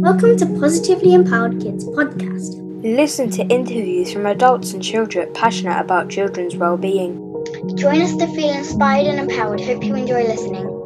Welcome to Positively Empowered Kids podcast. Listen to interviews from adults and children passionate about children's well-being. Join us to feel inspired and empowered. Hope you enjoy listening.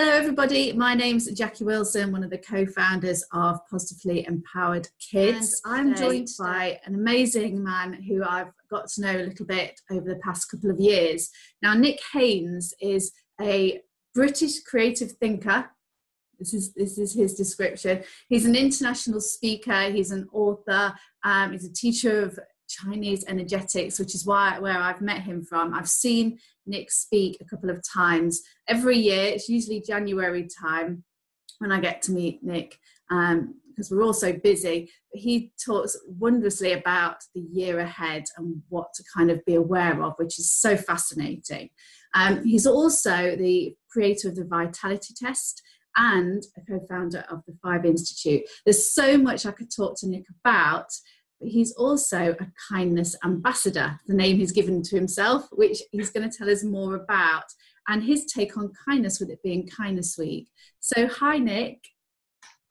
Hello, everybody. My name's Jackie Wilson, one of the co founders of Positively Empowered Kids. And I'm today- joined by an amazing man who I've got to know a little bit over the past couple of years. Now, Nick Haines is a British creative thinker. This is, this is his description. He's an international speaker, he's an author, um, he's a teacher of Chinese energetics, which is why where I've met him from. I've seen Nick speak a couple of times every year. It's usually January time when I get to meet Nick um, because we're all so busy. But he talks wondrously about the year ahead and what to kind of be aware of, which is so fascinating. Um, he's also the creator of the Vitality Test and a co-founder of the Five Institute. There's so much I could talk to Nick about but he's also a kindness ambassador, the name he's given to himself, which he's going to tell us more about, and his take on kindness with it being Kindness Week. So, hi, Nick.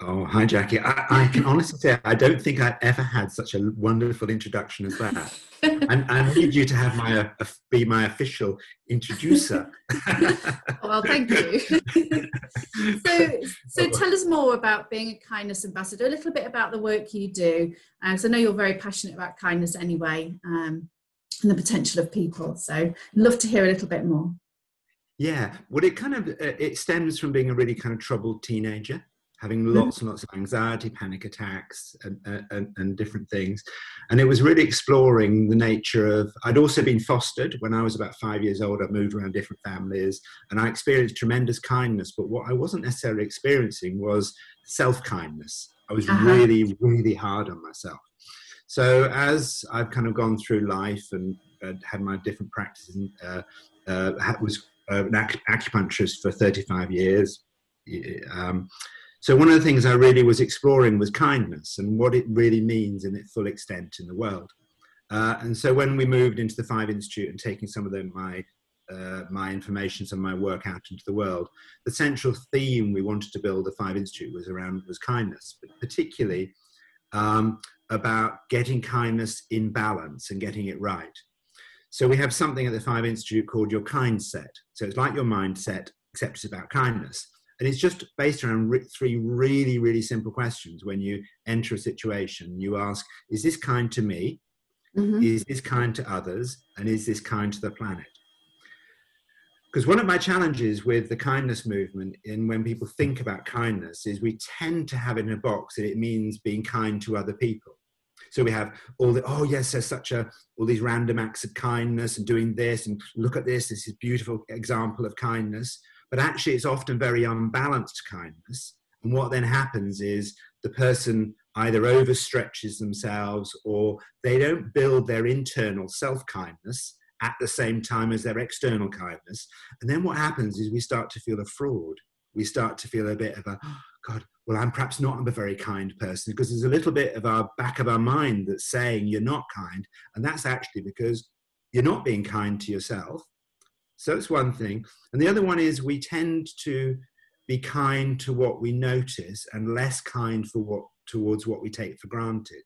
Oh, hi, Jackie. I, I can honestly say I don't think I've ever had such a wonderful introduction as that. and I need you to have my uh, be my official introducer. well, thank you. so, so tell us more about being a kindness ambassador. A little bit about the work you do. Um, so I know you're very passionate about kindness anyway, um, and the potential of people. So, love to hear a little bit more. Yeah, well, it kind of uh, it stems from being a really kind of troubled teenager, having lots and lots of anxiety, panic attacks, and, and, and different things. And it was really exploring the nature of. I'd also been fostered when I was about five years old. I moved around different families, and I experienced tremendous kindness. But what I wasn't necessarily experiencing was self kindness. I was Uh-huh. really, really hard on myself. So as I've kind of gone through life and uh, had my different practices, and, uh, uh, was uh, an ac- acupuncturist for 35 years. Um, so one of the things I really was exploring was kindness and what it really means in its full extent in the world. Uh, and so when we moved into the Five Institute and taking some of my uh, my information, some of my work out into the world, the central theme we wanted to build the Five Institute was around was kindness, but particularly um, about getting kindness in balance and getting it right. So we have something at the Five Institute called your kind set. So it's like your mindset, except it's about kindness. And it's just based around re- three really, really simple questions. When you enter a situation, you ask, is this kind to me? Mhm. Is this kind to others? And is this kind to the planet? Because one of my challenges with the kindness movement, and when people think about kindness, is we tend to have it in a box that it means being kind to other people. So we have all the oh yes, there's such a all these random acts of kindness and doing this and look at this, this is beautiful example of kindness. But actually, it's often very unbalanced kindness. And what then happens is the person either overstretches themselves or they don't build their internal self kindness at the same time as their external kindness. And then what happens is we start to feel a fraud. We start to feel a bit of a, "Oh, God, well, I'm perhaps not a very kind person because there's a little bit of our back of our mind that's saying you're not kind. And that's actually because you're not being kind to yourself. So it's one thing. And the other one is we tend to be kind to what we notice and less kind for what towards what we take for granted.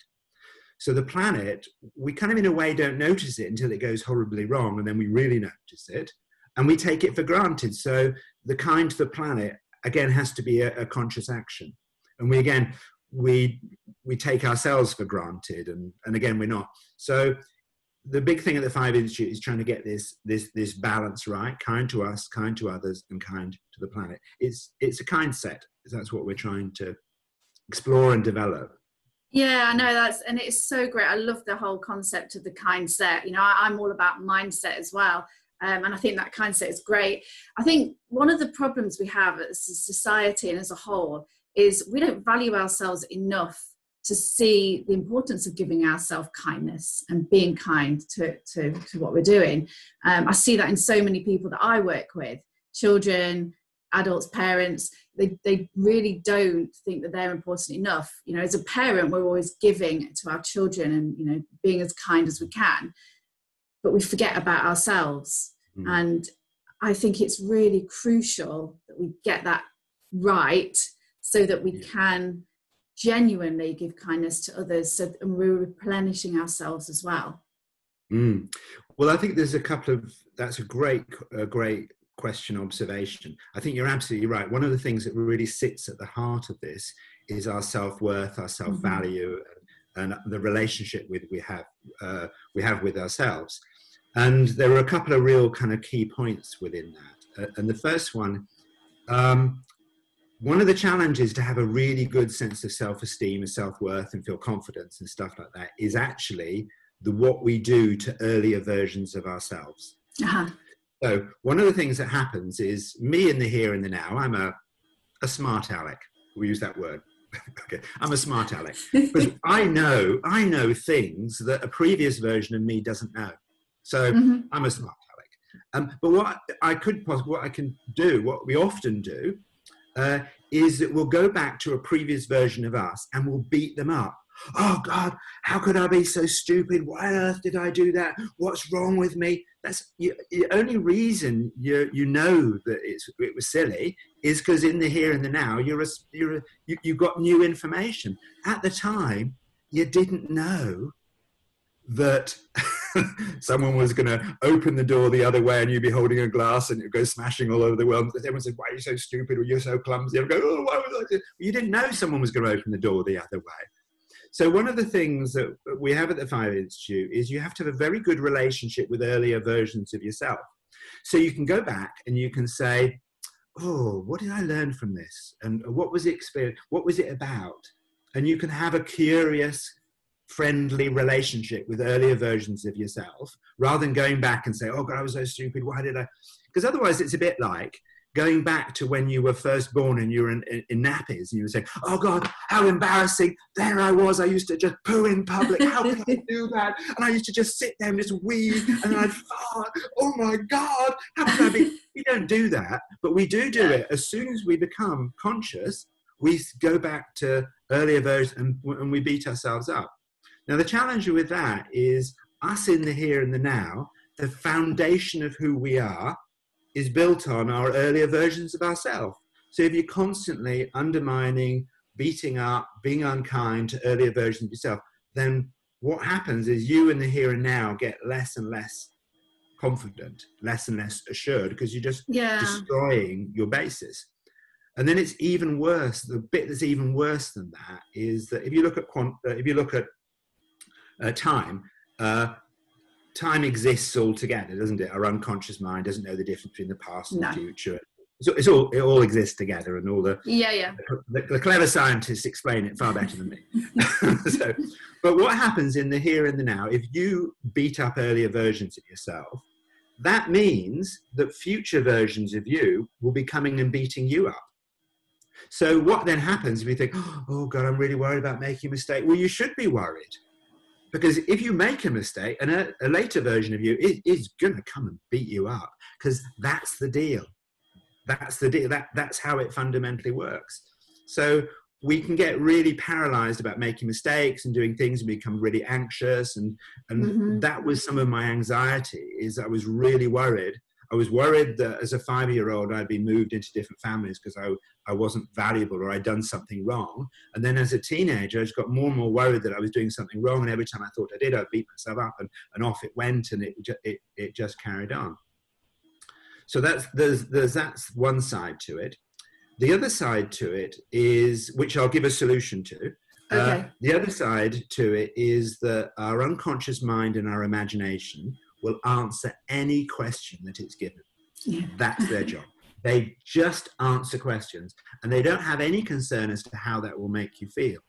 So the planet, we kind of in a way don't notice it until it goes horribly wrong, and then we really notice it, and we take it for granted. So the kind to the planet again has to be a, a conscious action, and we again we we take ourselves for granted, and and again we're not. So the big thing at the Five Institute is trying to get this this this balance right: kind to us, kind to others, and kind to the planet. It's it's a kind set. That's what we're trying to explore and develop. Yeah, I know that's, and it's so great. I love the whole concept of the kind set. You know, I, I'm all about mindset as well. Um, and I think that kind set is great. I think one of the problems we have as a society and as a whole is we don't value ourselves enough to see the importance of giving ourselves kindness and being kind to, to, to what we're doing. Um, I see that in so many people that I work with children, adults, parents, they, they really don't think that they're important enough. You know, as a parent, we're always giving to our children and, you know, being as kind as we can, but we forget about ourselves. Mm. And I think it's really crucial that we get that right so that we can genuinely give kindness to others so and we're replenishing ourselves as well. Mm. well i think there's a couple of that's a great a great question observation. I think you're absolutely right. One of the things that really sits at the heart of this is our self-worth our self-value mm-hmm. and, and, the relationship with we have uh, we have with ourselves. And there are a couple of real kind of key points within that. Uh, and the first one um, one of the challenges to have a really good sense of self-esteem and self-worth and feel confidence and stuff like that is actually the what we do to earlier versions of ourselves. Uh-huh. so one of the things that happens is me in the here and the now i'm a, a smart aleck. We use that word. Okay. I'm a smart aleck. Because i know i know things that a previous version of me doesn't know. So mm-hmm. i'm a smart aleck. Um, but what i could possibly what i can do what we often do uh, is that we'll go back to a previous version of us and we'll beat them up. Oh God, how could I be so stupid? Why on earth did I do that? What's wrong with me? That's you, the only reason you you know that it's, it was silly is because in the here and the now you're a, you're a, you, you got new information. At the time, you didn't know that someone was going to open the door the other way and you'd be holding a glass and it goes smashing all over the world. Everyone said, Why are you so stupid? Or you're so clumsy. And go, Oh, why was I? You didn't know someone was going to open the door the other way. So, one of the things that we have at the Five Institute is you have to have a very good relationship with earlier versions of yourself. So, you can go back and you can say, Oh, what did I learn from this? And what was the experience? What was it about? And you can have a curious, friendly relationship with earlier versions of yourself rather than going back and say, oh God, I was so stupid. Why did I? Because otherwise, it's a bit like going back to when you were first born and you were in, in, in, nappies and you were saying, oh God, how embarrassing. There I was. I used to just poo in public. How could I do that? And I used to just sit there and just wee and I'd fart. Oh my God, how could I be? We don't do that, but we do do it. As soon as we become conscious, we go back to earlier versions and, and we beat ourselves up. Now, the challenge with that is us in the here and the now, the foundation of who we are is built on our earlier versions of ourselves. So if you're constantly undermining, beating up, being unkind to earlier versions of yourself, then what happens is you in the here and now get less and less confident, less and less assured because you're just yeah. destroying your basis. And then it's even worse. The bit that's even worse than that is that if you look at quant, uh, if you look at uh, time, uh, time exists altogether, doesn't it? Our unconscious mind doesn't know the difference between the past and no. the future. So it's all it all exists together, and all the yeah yeah the, the clever scientists explain it far better than me. so, but what happens in the here and the now? If you beat up earlier versions of yourself, that means that future versions of you will be coming and beating you up. So what then happens? We think, oh God, I'm really worried about making a mistake. Well, you should be worried because if you make a mistake, and a, a later version of you is, is going to come and beat you up, because that's the deal. That's the deal. That, that's how it fundamentally works. So we can get really paralyzed about making mistakes and doing things and become really anxious. And, and mm-hmm. that was some of my anxiety is I was really worried I was worried that as a five year old, I'd be moved into different families because I, I wasn't valuable or I'd done something wrong. And then as a teenager, I just got more and more worried that I was doing something wrong. And every time I thought I did, I'd beat myself up and, and off it went and it, it, it just carried on. So that's, there's, there's, that's one side to it. The other side to it is, which I'll give a solution to. Uh, okay. Uh, the other side to it is that our unconscious mind and our imagination will answer any question that it's given. Yeah. That's their job. They just answer questions and they don't have any concern as to how that will make you feel.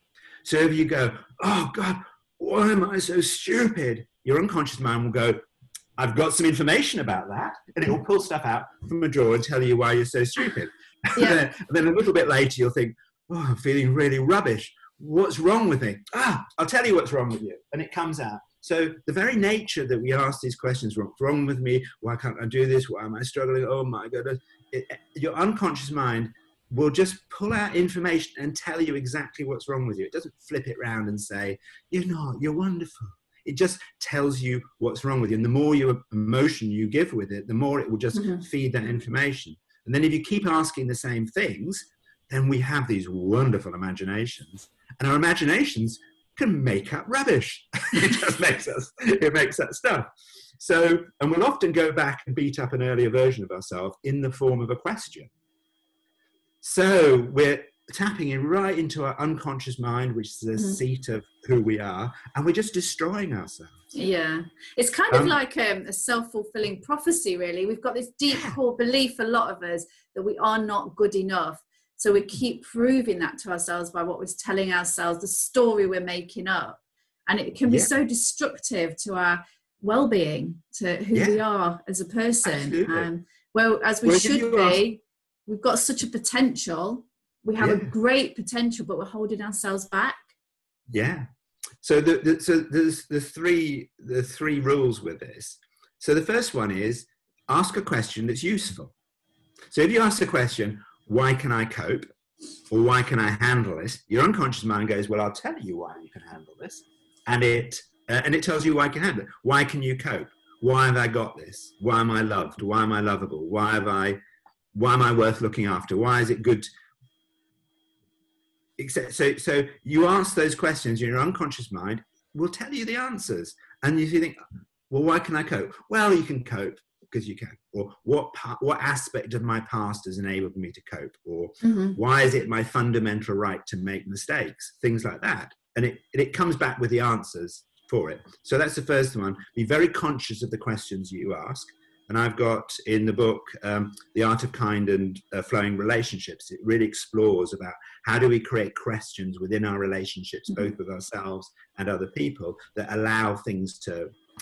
So if you go, oh God, why am I so stupid? Your unconscious mind will go, I've got some information about that. And it will pull stuff out from a drawer and tell you why you're so stupid. Yeah. and then a little bit later, you'll think, oh, I'm feeling really rubbish. What's wrong with me? Ah, I'll tell you what's wrong with you. And it comes out. So the very nature that we ask these questions, what's wrong with me? Why can't I do this? Why am I struggling? Oh my goodness. It, your unconscious mind will just pull out information and tell you exactly what's wrong with you. It doesn't flip it around and say, you're not, you're wonderful. it just tells you what's wrong with you and the more your emotion you give with it the more it will just Mhm. feed that information and then if you keep asking the same things then we have these wonderful imaginations and our imaginations can make up rubbish it just makes us it makes that stuff so and we'll often go back and beat up an earlier version of ourselves in the form of a question so we're tapping in right into our unconscious mind which is the Mhm. seat of who we are and we're just destroying ourselves Yeah, it's kind of Um, like um, a self fulfilling prophecy, really. We've got this deep core belief, a lot of us, that we are not good enough. So we keep proving that to ourselves by what we're telling ourselves, the story we're making up. And it can be Yeah. so destructive to our well being, to who we are as a person. Um, well, as we Whereas if should be, we've got such a potential. We have a great potential, but we're holding ourselves back. Yeah. So the, the so there's the three the three rules with this. So the first one is ask a question that's useful. So if you ask a question, why can I cope? Or why can I handle this? Your unconscious mind goes, well, I'll tell you why you can handle this. And it uh, and it tells you why you can handle it. Why can you cope? Why have I got this? Why am I loved? Why am I lovable? Why have I why am I worth looking after? Why is it good except so so you ask those questions your unconscious mind will tell you the answers and you think well why can i cope well you can cope because you can or what what aspect of my past has enabled me to cope or Mhm. why is it my fundamental right to make mistakes? Things like that. And it and it comes back with the answers for it. So that's the first one. Be very conscious of the questions you ask. And i've got in the book um, the art of kind and uh, flowing relationships. It really explores about how do we create questions within our relationships Mhm. both with ourselves and other people that allow things to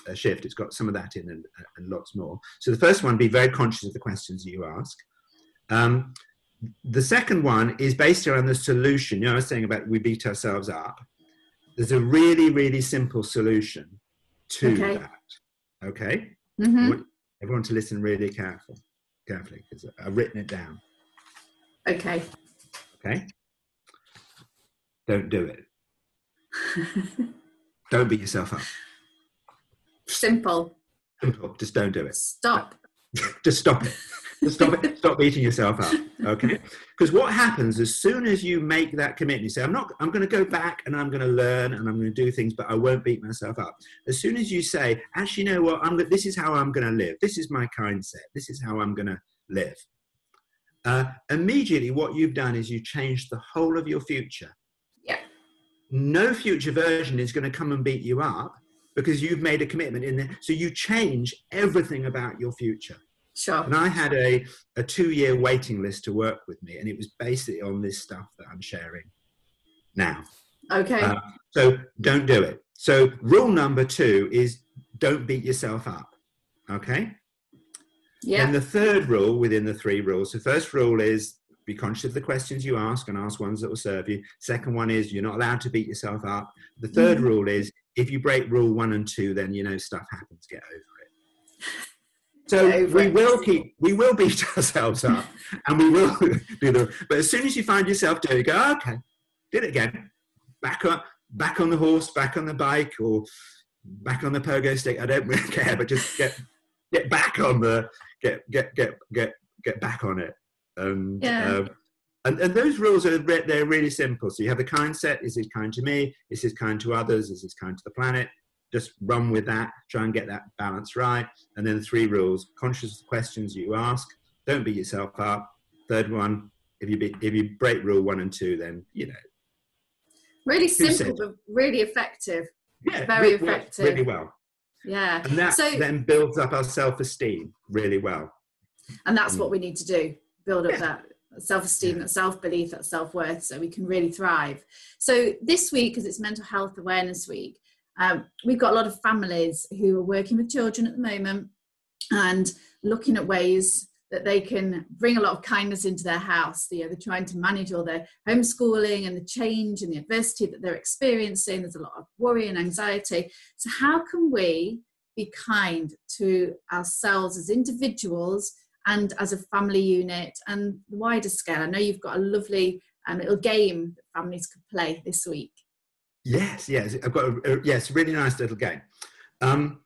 uh, shift. It's got some of that in and, and lots more. So the first one be very conscious of the questions you ask. Um, the second one is based around the solution. You know i was saying about we beat ourselves up. There's a really really simple solution to Okay. that. Okay? Mhm. want everyone to listen really careful carefully because i've written it down. Okay. okay? Don't do it. Don't beat yourself up Simple. Simple. just don't do it. Stop. just stop it. Just stop it. Stop beating yourself up okay? Because what happens as soon as you make that commitment you say i'm not i'm going to go back and i'm going to learn and i'm going to do things but i won't beat myself up. As soon as you say actually you know what? I'm this is how i'm going to live. This is my kind set this is how i'm going to live uh, immediately what you've done is you changed the whole of your future. Yeah. no future version is going to come and beat you up because you've made a commitment in there so you change everything about your future Sure. and I had a, a two year waiting list to work with me, and it was basically on this stuff that I'm sharing now. Okay. Uh, so don't do it. So, rule number two is don't beat yourself up. Okay? yeah. And the third rule within the three rules the first rule is be conscious of the questions you ask and ask ones that will serve you. Second one is you're not allowed to beat yourself up. The 3rd Mhm. rule is if you break rule one and two, then you know stuff happens. Get over it. So over we it. will keep, we will beat ourselves up, and we will do the. But as soon as you find yourself doing, it, go okay, did it again, back up, back on the horse, back on the bike, or back on the pogo stick. I don't really care, but just get get back on the get get get get get back on it. And Yeah. um, and, and those rules are re- they're really simple. So you have a kind set. Is this kind to me? Is this kind to others? Is this kind to the planet? Just run with that. Try and get that balance right. And then the three rules: conscious of the questions you ask. Don't beat yourself up. Third one: if you be, if you break rule one and two, then you know really simple, but really effective. yeah, Very works effective. really well. Yeah. And that So- then builds up our self-esteem really well. And that's Mm. what we need to do build up Yeah. that self esteem, Yeah. that self belief, that self worth, so we can really thrive. So, this week, as it's Mental Health Awareness Week, um, we've got a lot of families who are working with children at the moment and looking at ways that they can bring a lot of kindness into their house. You know, they're trying to manage all their homeschooling and the change and the adversity that they're experiencing. There's a lot of worry and anxiety. So, how can we be kind to ourselves as individuals and as a family unit and the wider scale? I know you've got a lovely um, little game that families could play this week. Yes, yes. I've got a, a yes, really nice little game. Um,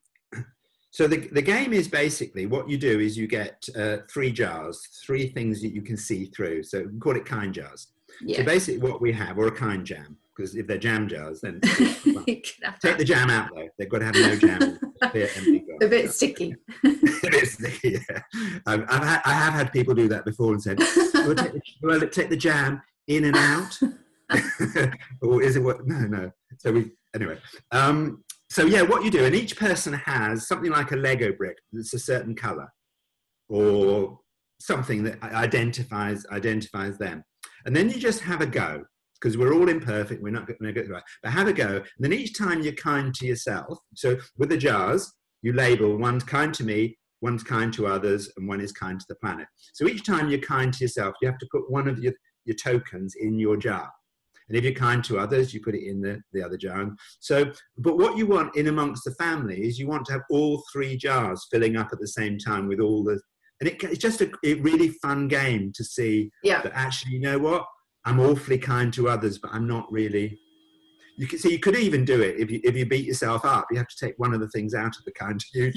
so the, the game is basically what you do is you get uh, three jars, three things that you can see through. So we call it kind jars. Yeah. So basically what we have, or a kind jam, because if they're jam jars, then take the jam out though. They've got to have no jam. Empty glass. a bit sticky. It's the- yeah. I've, I've had, I have had people do that before and said, "Well, take the, will it take the jam in and out?" or is it what? No, no. So we anyway. Um, so yeah, what you do, and each person has something like a Lego brick that's a certain color, or something that identifies identifies them, and then you just have a go because we're all imperfect. We're not going to get it right, but have a go. And then each time you're kind to yourself. So with the jars, you label one's kind to me, one's kind to others, and one is kind to the planet. So each time you're kind to yourself, you have to put one of your, your tokens in your jar. And if you're kind to others, you put it in the, the other jar. And So, but what you want in amongst the family is you want to have all three jars filling up at the same time with all the, and it, it's just a, a really fun game to see Yeah. that actually, you know what? I'm awfully kind to others, but I'm not really. You can see you could even do it if you if you beat yourself up. You have to take one of the things out of the kind to you.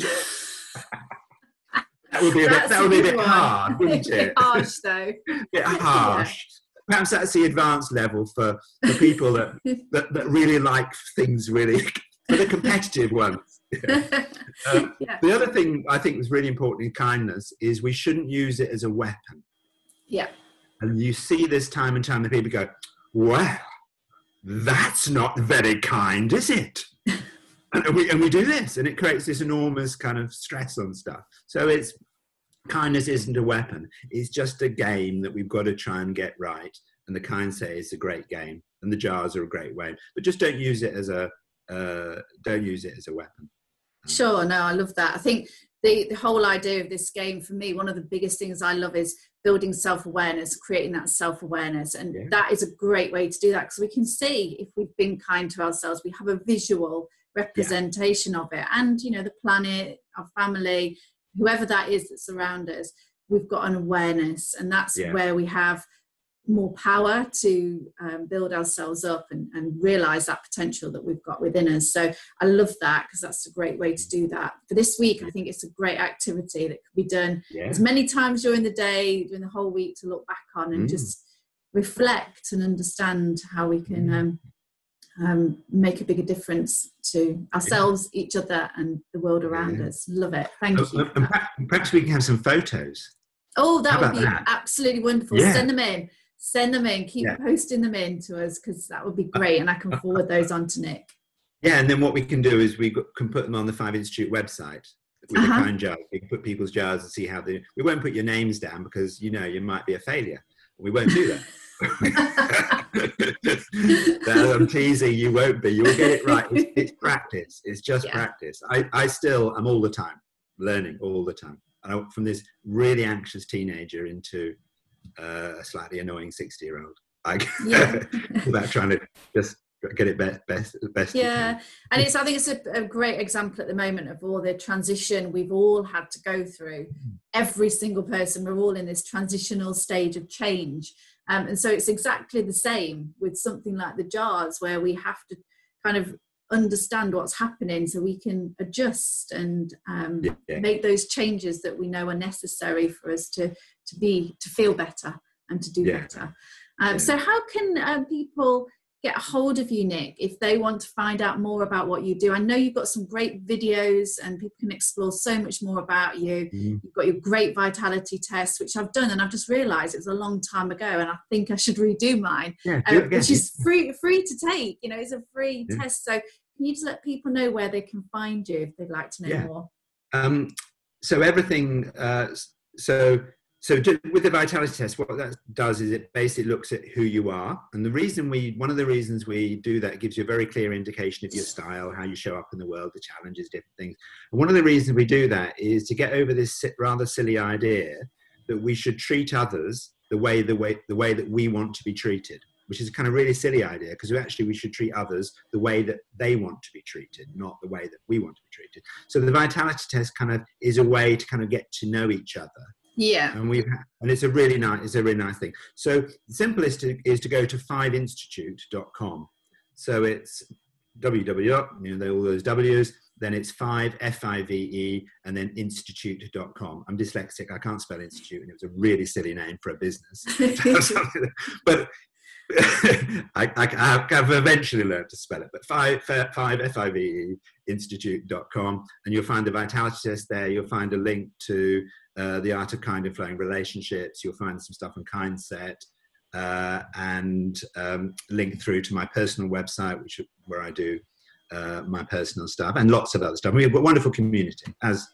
that would be a bit, that would be a bit one. hard, wouldn't it? Harsh though. a bit harsh. Perhaps that's the advanced level for, for people that, that, that really like things really for the competitive ones. Um, yeah. The other thing I think is really important in kindness is we shouldn't use it as a weapon. Yeah. And you see this time and time that people go, well, that's not very kind, is it? and, we, and we do this, and it creates this enormous kind of stress on stuff. So it's kindness isn't a weapon, it's just a game that we've got to try and get right. And the kind say it's a great game, and the jars are a great way, but just don't use it as a uh, don't use it as a weapon. Sure, no, I love that. I think the, the whole idea of this game for me, one of the biggest things I love is building self awareness, creating that self awareness. And Yeah. that is a great way to do that because we can see if we've been kind to ourselves, we have a visual representation of it. And, you know, the planet, our family, whoever that is that's around us, we've got an awareness. And that's Yeah. where we have more power to um, build ourselves up and, and realize that potential that we've got within us. So I love that because that's a great way to do that. For this week, I think it's a great activity that could be done Yeah. as many times during the day, during the whole week to look back on and Mm. just reflect and understand how we can Mm. um, um, make a bigger difference to ourselves, each other, and the world around Yeah. us. Love it. Thank Oh, you. perhaps we can have some photos. Oh, that would be that? absolutely wonderful. Yeah. Send them in. Send them in. Keep Yeah. posting them in to us because that would be great, and I can forward those on to Nick. Yeah, and then what we can do is we can put them on the Five Institute website with Uh-huh. the kind. We can put people's jars and see how they. We won't put your names down because you know you might be a failure. We won't do that. no, I'm teasing. You won't be. You'll get it right. It's, it's practice. It's just Yeah. practice. I, I still am all the time learning all the time. And I, from this really anxious teenager into uh, a slightly annoying sixty-year-old. I Yeah. about trying to just get it best best best. Yeah, and it's I think it's a, a great example at the moment of all the transition we've all had to go through. Every single person, we're all in this transitional stage of change, um, and so it's exactly the same with something like the jars, where we have to kind of understand what's happening so we can adjust and um, Yeah, make those changes that we know are necessary for us to to be to feel better and to do Yeah. better. Um, Yeah. So, how can um, people get a hold of you, Nick, if they want to find out more about what you do? I know you've got some great videos, and people can explore so much more about you. Mhm. You've got your great vitality test, which I've done, and I've just realised it was a long time ago, and I think I should redo mine, Yeah, uh, it which is free free to take. You know, it's a free Yeah. test. So, can you just let people know where they can find you if they'd like to know Yeah. more? Um, so everything. Uh, so so ju- with the vitality test, what that does is it basically looks at who you are, and the reason we one of the reasons we do that gives you a very clear indication of your style, how you show up in the world, the challenges, different things. And one of the reasons we do that is to get over this rather silly idea that we should treat others the way the way the way that we want to be treated which is a kind of really silly idea because actually we should treat others the way that they want to be treated, not the way that we want to be treated. So the vitality test kind of is a way to kind of get to know each other, Yeah. and we've and it's a really nice it's a really nice thing. So the simplest to, is to go to fiveinstitute.com. So it's www, you know, all those W's, then it's five, F I V E, and then institute.com. I'm dyslexic, I can't spell institute, and it was a really silly name for a business. but I, I, have eventually learned to spell it, but five, five F I V E, institute.com, and you'll find the vitality test there. You'll find a link to uh, the art of kind and flowing relationships. You'll find some stuff on Kindset. Uh, and um, link through to my personal website, which where I do uh, my personal stuff and lots of other stuff. We have a wonderful community as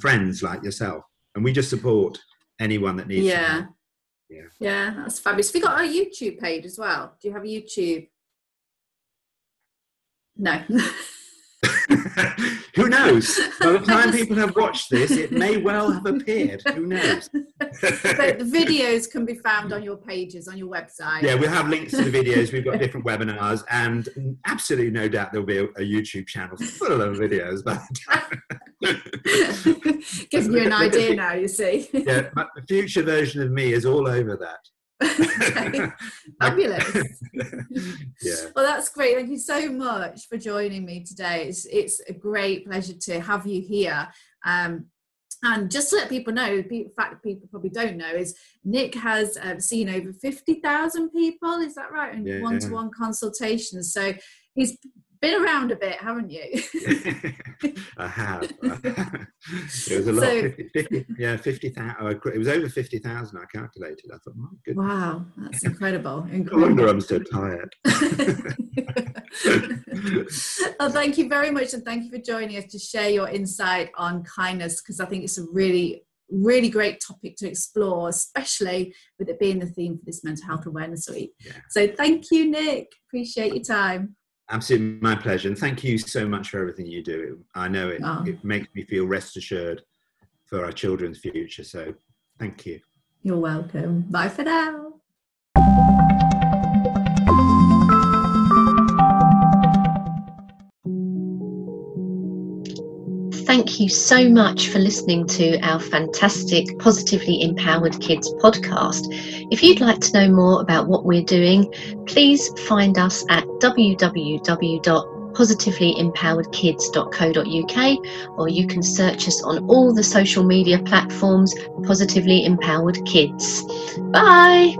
friends like yourself, and we just support anyone that needs. Yeah, yeah, yeah. That's fabulous. You got a YouTube page as well? Do you have a YouTube? No. Who knows? By the time people have watched this, it may well have appeared. Who knows? but the videos can be found on your pages, on your website. Yeah, we'll have links to the videos. We've got different webinars, and absolutely no doubt there'll be a, a YouTube channel full of videos by the time. Giving you an idea now, you see. yeah, the future version of me is all over that. Fabulous. yeah. Well, that's great. Thank you so much for joining me today. It's, it's a great pleasure to have you here. Um, and just to let people know, the fact people probably don't know is Nick has um, seen over 50,000 people, is that right? In one to one consultations. So he's been around a bit, haven't you? I have. it was a lot. So, 50, 50, yeah, 50,000. Oh, it was over 50,000 I calculated. I thought, my goodness. Wow, that's incredible. incredible. No wonder I'm so tired. well, thank you very much. And thank you for joining us to share your insight on kindness, because I think it's a really really great topic to explore, especially with it being the theme for this mental health awareness week. Yeah. So thank you, Nick. Appreciate your time. Absolutely, my pleasure. And thank you so much for everything you do. I know it, oh. it makes me feel rest assured for our children's future. So thank you. You're welcome. Bye for now. Thank you so much for listening to our fantastic Positively Empowered Kids podcast. If you'd like to know more about what we're doing, please find us at www.positivelyempoweredkids.co.uk or you can search us on all the social media platforms Positively Empowered Kids. Bye!